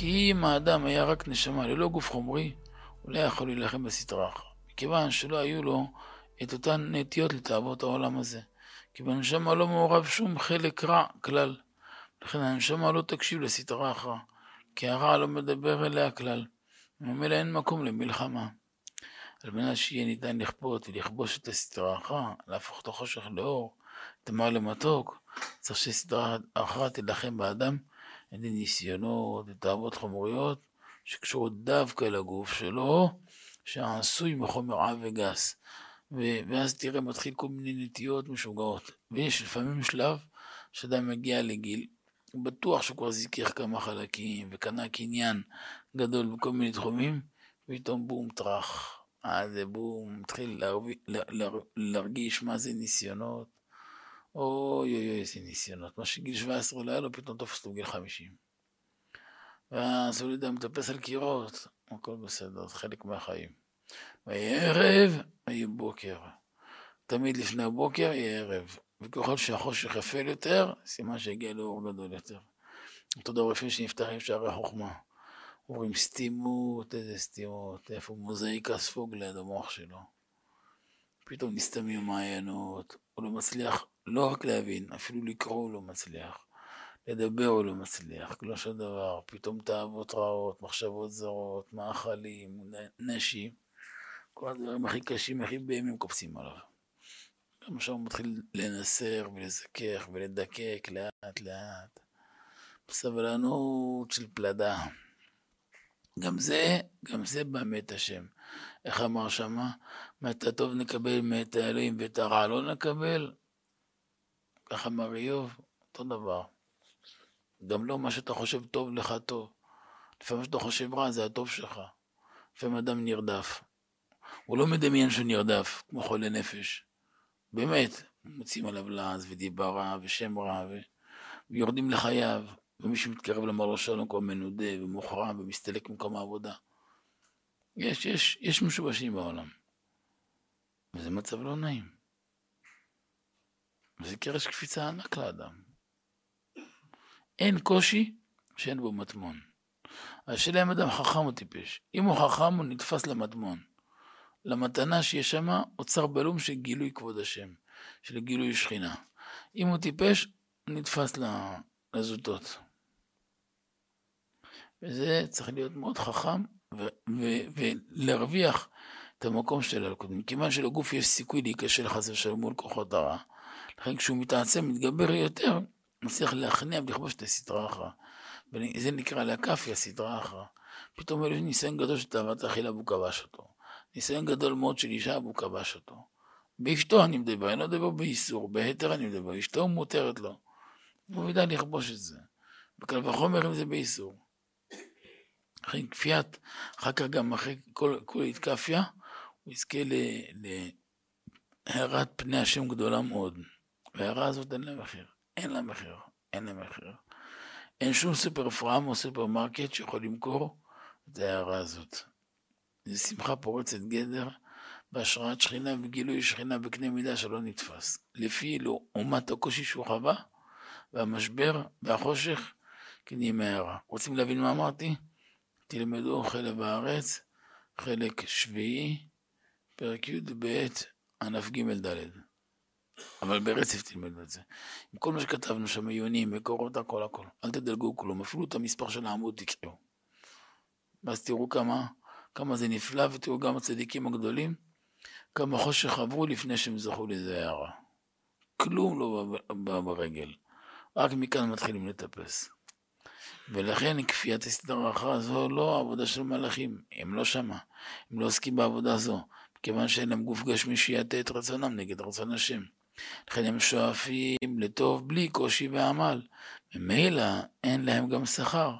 כי אם האדם היה רק נשמה ללא גוף חומרי, הוא לא יכול להילחם בסטרה אחרא. מכיוון שלא היו לו את אותן נטיות לתאוות העולם הזה. כי בנשמה לא מעורב שום חלק רע כלל. לכן הנשמה לא תקשיב לסטרה אחרא, כי הרע לא מדבר אליה כלל. וממילא אין מקום למלחמה. על מנת שיהיה ניתן לכפות ולכבוש את הסדרה אחרא, להפוך את החושך לאור, את המר למתוק, צריך שסדרה אחרא תילחם באדם ידי ניסיונות ותאוות חומריות שקשורות דווקא לגוף שלו, שעשוי מחומר עב וגס. ואז תראה מתחיל כל מיני נטיות משוגעות. ויש לפעמים שלב שאדם מגיע לגיל, הוא בטוח שהוא כבר זיכך כמה חלקים וקנה קניין גדול בכל מיני תחומים, ופתאום בום טראח. אז בום, מתחיל להרגיש מה זה ניסיונות. אוי אוי אוי איזה ניסיונות. מה שגיל 17 לא היה לו, פתאום תופס אותו בגיל 50. ואז הוא יודע, מטפס על קירות, הכל בסדר, זה חלק מהחיים. ויהיה ערב, ויהיה בוקר. תמיד לפני הבוקר יהיה ערב. וככל שהחושך אפל יותר, סימן שהגיע לאור גדול יותר. אותו דבר לפני שנפתחים שערי חוכמה. אומרים סתימות, איזה סתימות, איפה מוזאיקה ספוג ליד המוח שלו. פתאום נסתמים מעיינות, הוא לא מצליח לא רק להבין, אפילו לקרוא הוא לא מצליח, לדבר הוא לא מצליח, כלום של דבר, פתאום תאוות רעות, מחשבות זרות, מאכלים, נשים, כל הדברים הכי קשים, הכי בהמים קופצים עליו. גם עכשיו הוא מתחיל לנסר ולזכך ולדקק לאט לאט, בסבלנות של פלדה. גם זה, גם זה בא מאת השם. איך אמר שמה? מאת הטוב נקבל מאת האלוהים ואת הרע לא נקבל? כך אמר איוב, אותו דבר. גם לא מה שאתה חושב טוב לך טוב. לפעמים שאתה חושב רע זה הטוב שלך. לפעמים אדם נרדף. הוא לא מדמיין שהוא נרדף, כמו חולה נפש. באמת, מוצאים עליו לעז ודיבה רע ושם רע ו... ויורדים לחייו. ומי שמתקרב למר לו שלום כבר מנודה ומוחרם ומסתלק ממקום העבודה. יש, יש, יש משובשים בעולם. וזה מצב לא נעים. וזה קרש קפיצה ענק לאדם. אין קושי שאין בו מטמון. השאלה אם אדם חכם או טיפש. אם הוא חכם הוא נתפס למטמון. למתנה שיש שמה אוצר בלום של גילוי כבוד השם, של גילוי שכינה. אם הוא טיפש, הוא נתפס לזוטות. וזה צריך להיות מאוד חכם ולהרוויח את המקום של הלכות. מכיוון שלגוף יש סיכוי להיכשל חס ושלום מול כוחות הרע, לכן כשהוא מתעצם, מתגבר יותר, מצליח להכניע ולכבוש את הסדרה אחרא. וזה נקרא להקפיה, סדרה אחרא. פתאום יש ניסיון גדול של תאוות אכילה והוא כבש אותו. ניסיון גדול מאוד של אישה והוא כבש אותו. באשתו אני מדבר, אני לא מדבר באיסור, בהתר אני מדבר, אשתו מותרת לו. הוא ידע לכבוש את זה. וקל וחומר אם זה באיסור. אתכפיא, אחר כך גם אחרי כל, כל אתכפיא, הוא יזכה להארת פני השם גדולה מאוד. וההארה הזאת אין לה מחיר. אין לה מחיר. אין לה מחיר. אין שום סופר פארם או סופרמרקט שיכול למכור את ההארה הזאת. זו שמחה פורצת גדר בהשראת שכינה וגילוי שכינה בקנה מידה שלא נתפס. לפי לעומת הקושי שהוא חווה, והמשבר והחושך כנהיים מהערה. רוצים להבין מה אמרתי? תלמדו חלב הארץ, חלק שביעי, פרק י"ב, ענף ג' ד'. אבל ברצף תלמדו את זה. עם כל מה שכתבנו שם, עיונים, מקורות, הכל הכל. אל תדלגו כלום, אפילו את המספר של העמוד תקראו. ואז תראו כמה, כמה זה נפלא, ותראו גם הצדיקים הגדולים, כמה חושך עברו לפני שהם זכו לזה הערה. כלום לא בא ברגל. רק מכאן מתחילים לטפס. ולכן כפיית הסדרה אחרא זו לא עבודה של מלאכים, הם לא שמה, הם לא עוסקים בעבודה זו, מכיוון שאין להם גוף גשמי שיעטה את רצונם נגד רצון השם. לכן הם שואפים לטוב בלי קושי ועמל, ממילא אין להם גם שכר,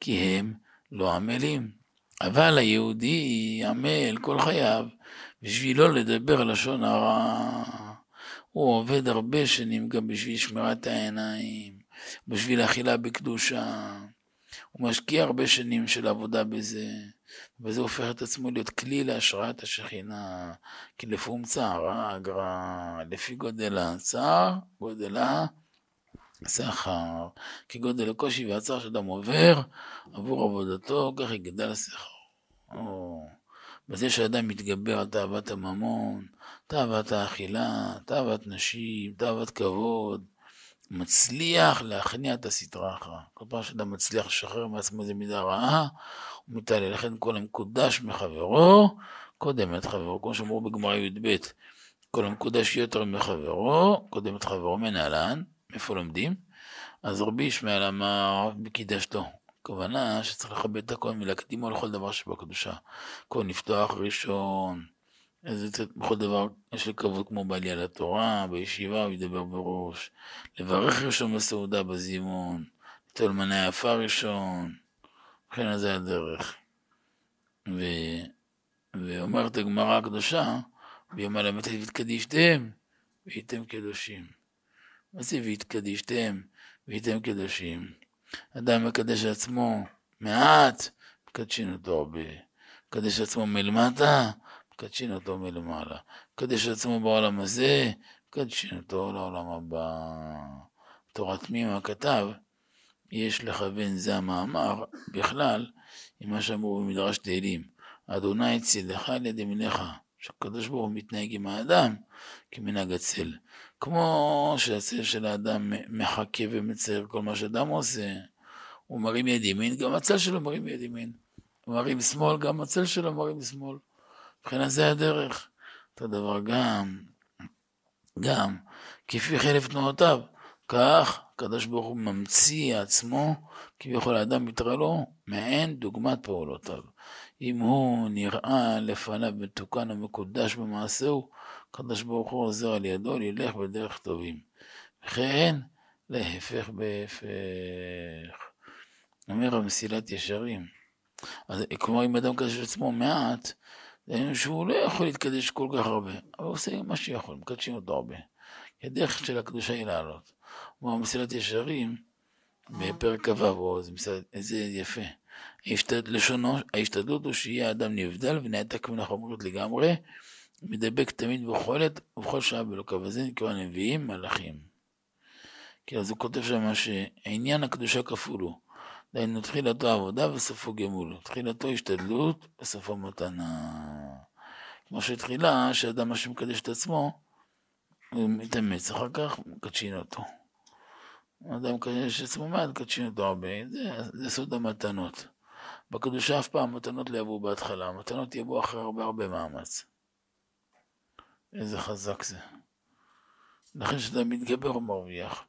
כי הם לא עמלים. אבל היהודי עמל כל חייו בשבילו לדבר לשון הרע. הוא עובד הרבה שנים גם בשביל שמירת העיניים, בשביל אכילה בקדושה. הוא משקיע הרבה שנים של עבודה בזה, וזה הופך את עצמו להיות כלי להשראת השכינה. כי לפום צער, הגר"א, לפי גודל הצער, גודל שכר, כגודל הקושי והצער שאדם עובר עבור עבודתו, כך יגדל השכר. בזה שאדם מתגבר על תאוות הממון, תאוות האכילה, תאוות נשים, תאוות כבוד, מצליח להכניע את הסטרה אחרא. כל פעם שאדם מצליח לשחרר מעצמו איזה מידה רעה, הוא מתעלה. לכן כל המקודש מחברו, קודם את חברו, כמו שאמרו בגמרא י"ב, כל המקודש יותר מחברו, קודם את חברו מנהלן, איפה לומדים? אז רבי ישמעאל אמר, וקידשתו. הכוונה שצריך לכבד את הכהן ולהקדימו לכל דבר שבקדושה. כהן לפתוח ראשון, איזה, בכל דבר יש כבוד כמו בעלייה לתורה, בישיבה הוא ידבר בראש, לברך ראשון בסעודה בזימון, ליטול מנה יפה ראשון, וכן זה הדרך. ו... ואומרת הגמרא הקדושה, ביום הל"ט והתקדישתם, והייתם קדושים. מה זה והתקדישתם, והייתם קדושים? אדם מקדש עצמו מעט, מקדשין אותו הרבה. מקדש עצמו מלמטה, מקדשין אותו מלמעלה. מקדש עצמו בעולם הזה, מקדשין אותו לעולם הבא. תורת מימה כתב, יש לכוון זה המאמר בכלל עם מה שאמרו במדרש תהילים. אדוני צילך על ידי מלך, שהקדוש ברוך הוא מתנהג עם האדם כמנהג הצל. כמו שהצל של האדם מחכה ומצייר כל מה שאדם עושה, הוא מרים יד ימין, גם הצל שלו מרים יד ימין. הוא מרים שמאל, גם הצל שלו מרים שמאל. מבחינת זה הדרך. אותו דבר גם, גם, כפי חלף תנועותיו, כך הקדוש ברוך הוא ממציא עצמו, כביכול האדם מתראה לו, מעין דוגמת פעולותיו. אם הוא נראה לפניו מתוקן ומקודש במעשהו, הקדוש ברוך הוא עוזר על ידו ללך בדרך טובים. וכן, להפך בהפך. אומר המסילת ישרים. אז כלומר, אם אדם קדש עצמו מעט, דהיינו שהוא לא יכול להתקדש כל כך הרבה, אבל הוא עושה מה שיכול, מקדשים אותו הרבה. הדרך של הקדושה היא לעלות. כמו מסילת ישרים, בפרק כ"ו, זה יפה. לשונו, ההשתדלות הוא שיהיה אדם נבדל ונעתק מן החומריות לגמרי, מדבק תמיד בכל עת ובכל שעה באלוקיו, וזה נקרא נביאים מלאכים. כי אז הוא כותב שם שעניין הקדושה כפול הוא. דהיינו תחילתו עבודה וסופו גמול. תחילתו השתדלות וסופו מתנה. כמו שתחילה, שאדם השם מקדש את עצמו, הוא מתאמץ, אחר כך מקדשין אותו. אדם מקדש את עצמו מעט, מקדשין אותו הרבה. זה, זה סוד המתנות. בקדושה אף פעם מתנות לא יבואו בהתחלה, המתנות יבואו אחרי הרבה הרבה מאמץ. איזה חזק זה. לכן כשאתה מתגבר הוא מרוויח.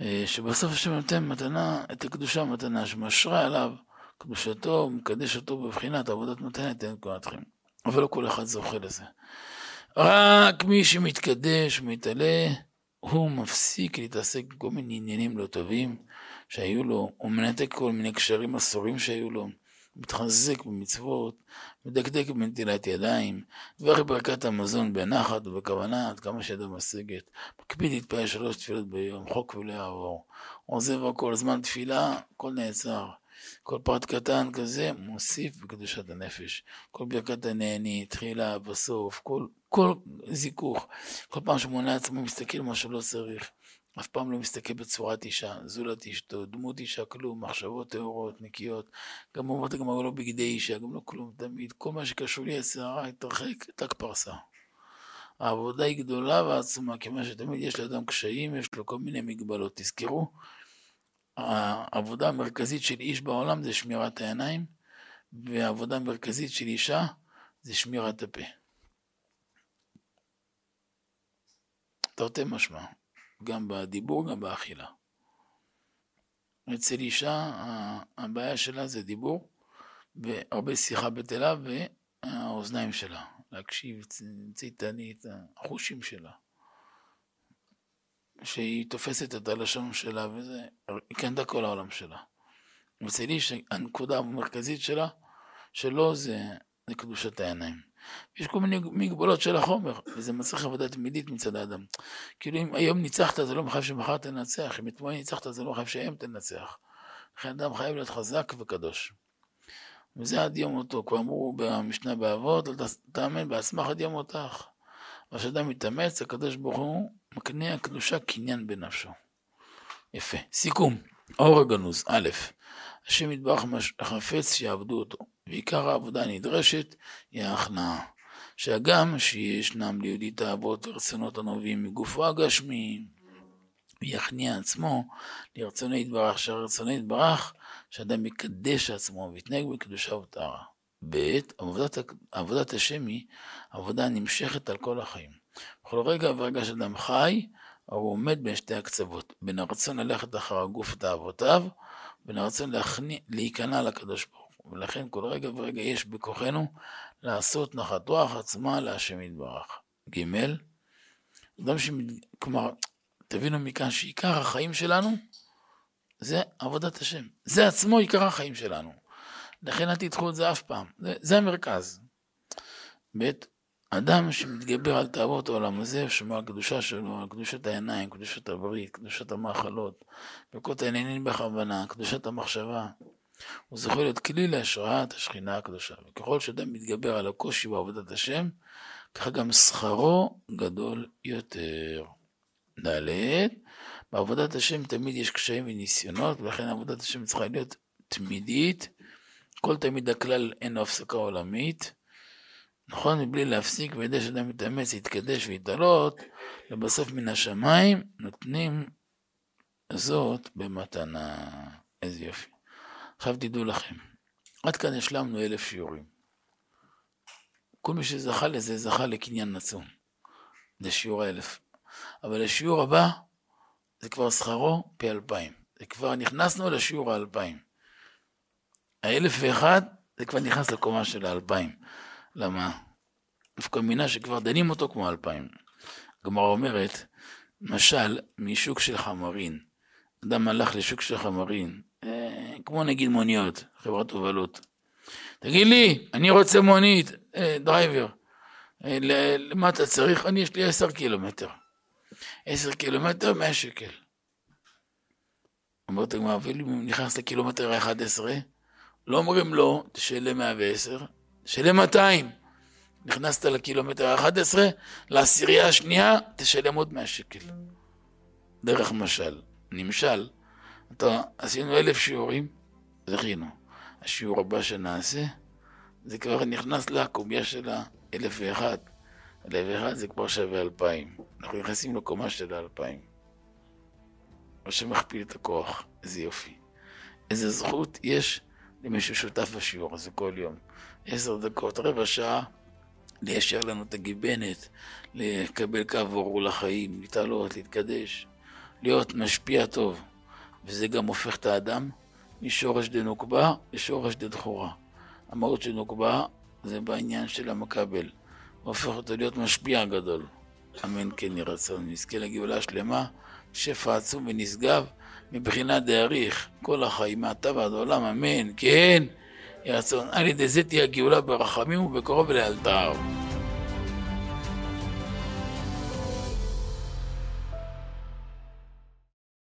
אה, שבסוף השם נותן מתנה, את הקדושה מתנה, שמשרה עליו קדושתו, מקדש אותו בבחינת עבודת נותנת אין כהנתכם. אבל לא כל אחד זוכה לזה. רק מי שמתקדש ומתעלה, הוא מפסיק להתעסק בכל מיני עניינים לא טובים שהיו לו, הוא מנתק כל מיני קשרים אסורים שהיו לו. מתחזק במצוות, מדקדק בנטילת ידיים, ואחרי ברכת המזון בנחת ובכוונה עד כמה שידו משגת. מקפיד להתפעל שלוש תפילות ביום, חוק ולא יעבור. עוזב כל זמן תפילה, הכל נעצר. כל פרט קטן כזה מוסיף בקדושת הנפש. כל ברכת הנהני, תחילה, בסוף, כל, כל זיכוך. כל פעם שמונה עצמו מסתכל מה שלא צריך. אף פעם לא מסתכל בצורת אישה, זולת אשתו, דמות אישה, כלום, מחשבות טהורות, נקיות. גם אומרת הגמרא לא בגדי אישה, גם לא כלום, תמיד. כל מה שקשור לי לסערה, התרחק, תק פרסה. העבודה היא גדולה ועצומה, כיוון שתמיד יש לאדם קשיים, יש לו כל מיני מגבלות. תזכרו, העבודה המרכזית של איש בעולם זה שמירת העיניים, והעבודה המרכזית של אישה זה שמירת הפה. תרתי משמע. גם בדיבור, גם באכילה. אצל אישה, הבעיה שלה זה דיבור, והרבה שיחה בטלה, והאוזניים שלה, להקשיב ציתנית, החושים שלה. שהיא תופסת את הלשון שלה, וזה, היא קנתה כל העולם שלה. אצל איש, הנקודה המרכזית שלה, שלו זה, זה קדושת העיניים. יש כל מיני מגבלות של החומר, וזה מצריך עבודה תמידית מצד האדם. כאילו אם היום ניצחת זה לא מחייב שמחר תנצח, אם אתמול ניצחת זה לא מחייב שהיום תנצח. לכן אדם חייב להיות חזק וקדוש. וזה עד יום מותו, כבר אמרו במשנה באבות, אל תאמן בעצמך עד יום מותך. אבל כשאדם מתאמץ, הקדוש ברוך הוא מקנה הקדושה קניין בנפשו. יפה. סיכום, האור הגנוז, א', השם יתברך חפץ שיעבדו אותו, ועיקר העבודה הנדרשת היא ההכנעה. שהגם שישנם ליהודי תאוות ורצונות הנובעים מגופו הגשמי, ויכניע עצמו לרצונו יתברך, שהרצונו יתברך, שאדם יקדש עצמו ויתנהג בקדושה וטהרה. ב' עבודת, עבודת השם היא עבודה נמשכת על כל החיים. בכל רגע ורגע שאדם חי, הוא עומד בין שתי הקצוות, בין הרצון ללכת אחר הגוף ותאוותיו, בין הרצון להכני, להיכנע לקדוש ברוך הוא. ולכן כל רגע ורגע יש בכוחנו לעשות נחת רוח עצמה להשם יתברך. ג' אדם שמת... כלומר, תבינו מכאן שעיקר החיים שלנו זה עבודת השם. זה עצמו עיקר החיים שלנו. לכן אל תדחו את זה אף פעם. זה, זה המרכז. ב' אדם שמתגבר על תאוות העולם הזה, ושומר על קדושה שלו, על קדושת העיניים, קדושת הברית, קדושת המאכלות, ברכות העניינים בכוונה, קדושת המחשבה, הוא זוכה להיות כלי להשראת השכינה הקדושה. וככל שאדם מתגבר על הקושי בעבודת השם, ככה גם שכרו גדול יותר. ד' בעבודת השם תמיד יש קשיים וניסיונות, ולכן עבודת השם צריכה להיות תמידית. כל תמיד הכלל אין הפסקה עולמית. נכון? מבלי להפסיק, וידי שאדם מתאמץ, יתקדש ויתעלות, ובסוף מן השמיים נותנים זאת במתנה. איזה יופי. עכשיו תדעו לכם, עד כאן השלמנו אלף שיעורים. כל מי שזכה לזה, זכה לקניין עצום. זה שיעור האלף. אבל השיעור הבא, זה כבר שכרו פי אלפיים. זה כבר נכנסנו לשיעור האלפיים. האלף ואחד, זה כבר נכנס לקומה של האלפיים. למה? דווקא מינה שכבר דנים אותו כמו אלפיים. הגמרא אומרת, משל משוק של חמרין. אדם הלך לשוק של חמרין, אה, כמו נגיד מוניות, חברת הובלות. תגיד לי, אני רוצה מונית, אה, driver, אה, למה אתה צריך? אני, יש לי עשר קילומטר. עשר קילומטר, מאה שקל. אומרת הגמרא, ואם הוא נכנס לקילומטר ה-11, לא אומרים לו, תשלם 110, תשלם 200. נכנסת לקילומטר ה-11, לעשירייה השנייה, תשלם עוד 100 שקל. דרך משל. נמשל, אתה, עשינו אלף שיעורים, זכינו. השיעור הבא שנעשה, זה כבר נכנס לקובייה של האלף ואחד. אלף ואחד זה כבר שווה אלפיים. אנחנו נכנסים לקומה של האלפיים. מה שמכפיל את הכוח, איזה יופי. איזה זכות יש למי ששותף בשיעור הזה כל יום. עשר דקות, רבע שעה, ליישר לנו את הגיבנת, לקבל קו אור לחיים, להתעלות, להתקדש, להיות משפיע טוב. וזה גם הופך את האדם משורש דנוקבה לשורש דדחורה. המהות של נוקבה זה בעניין של המקבל. הופך אותו להיות משפיע גדול. אמן כן יהי רצון. נזכה לגאולה שלמה, שפע עצום ונשגב, מבחינת דאריך כל החיים מעתה ועד עולם, אמן, כן, רצון. על ידי זה תהיה הגאולה ברחמים ובקרוב לאלתר.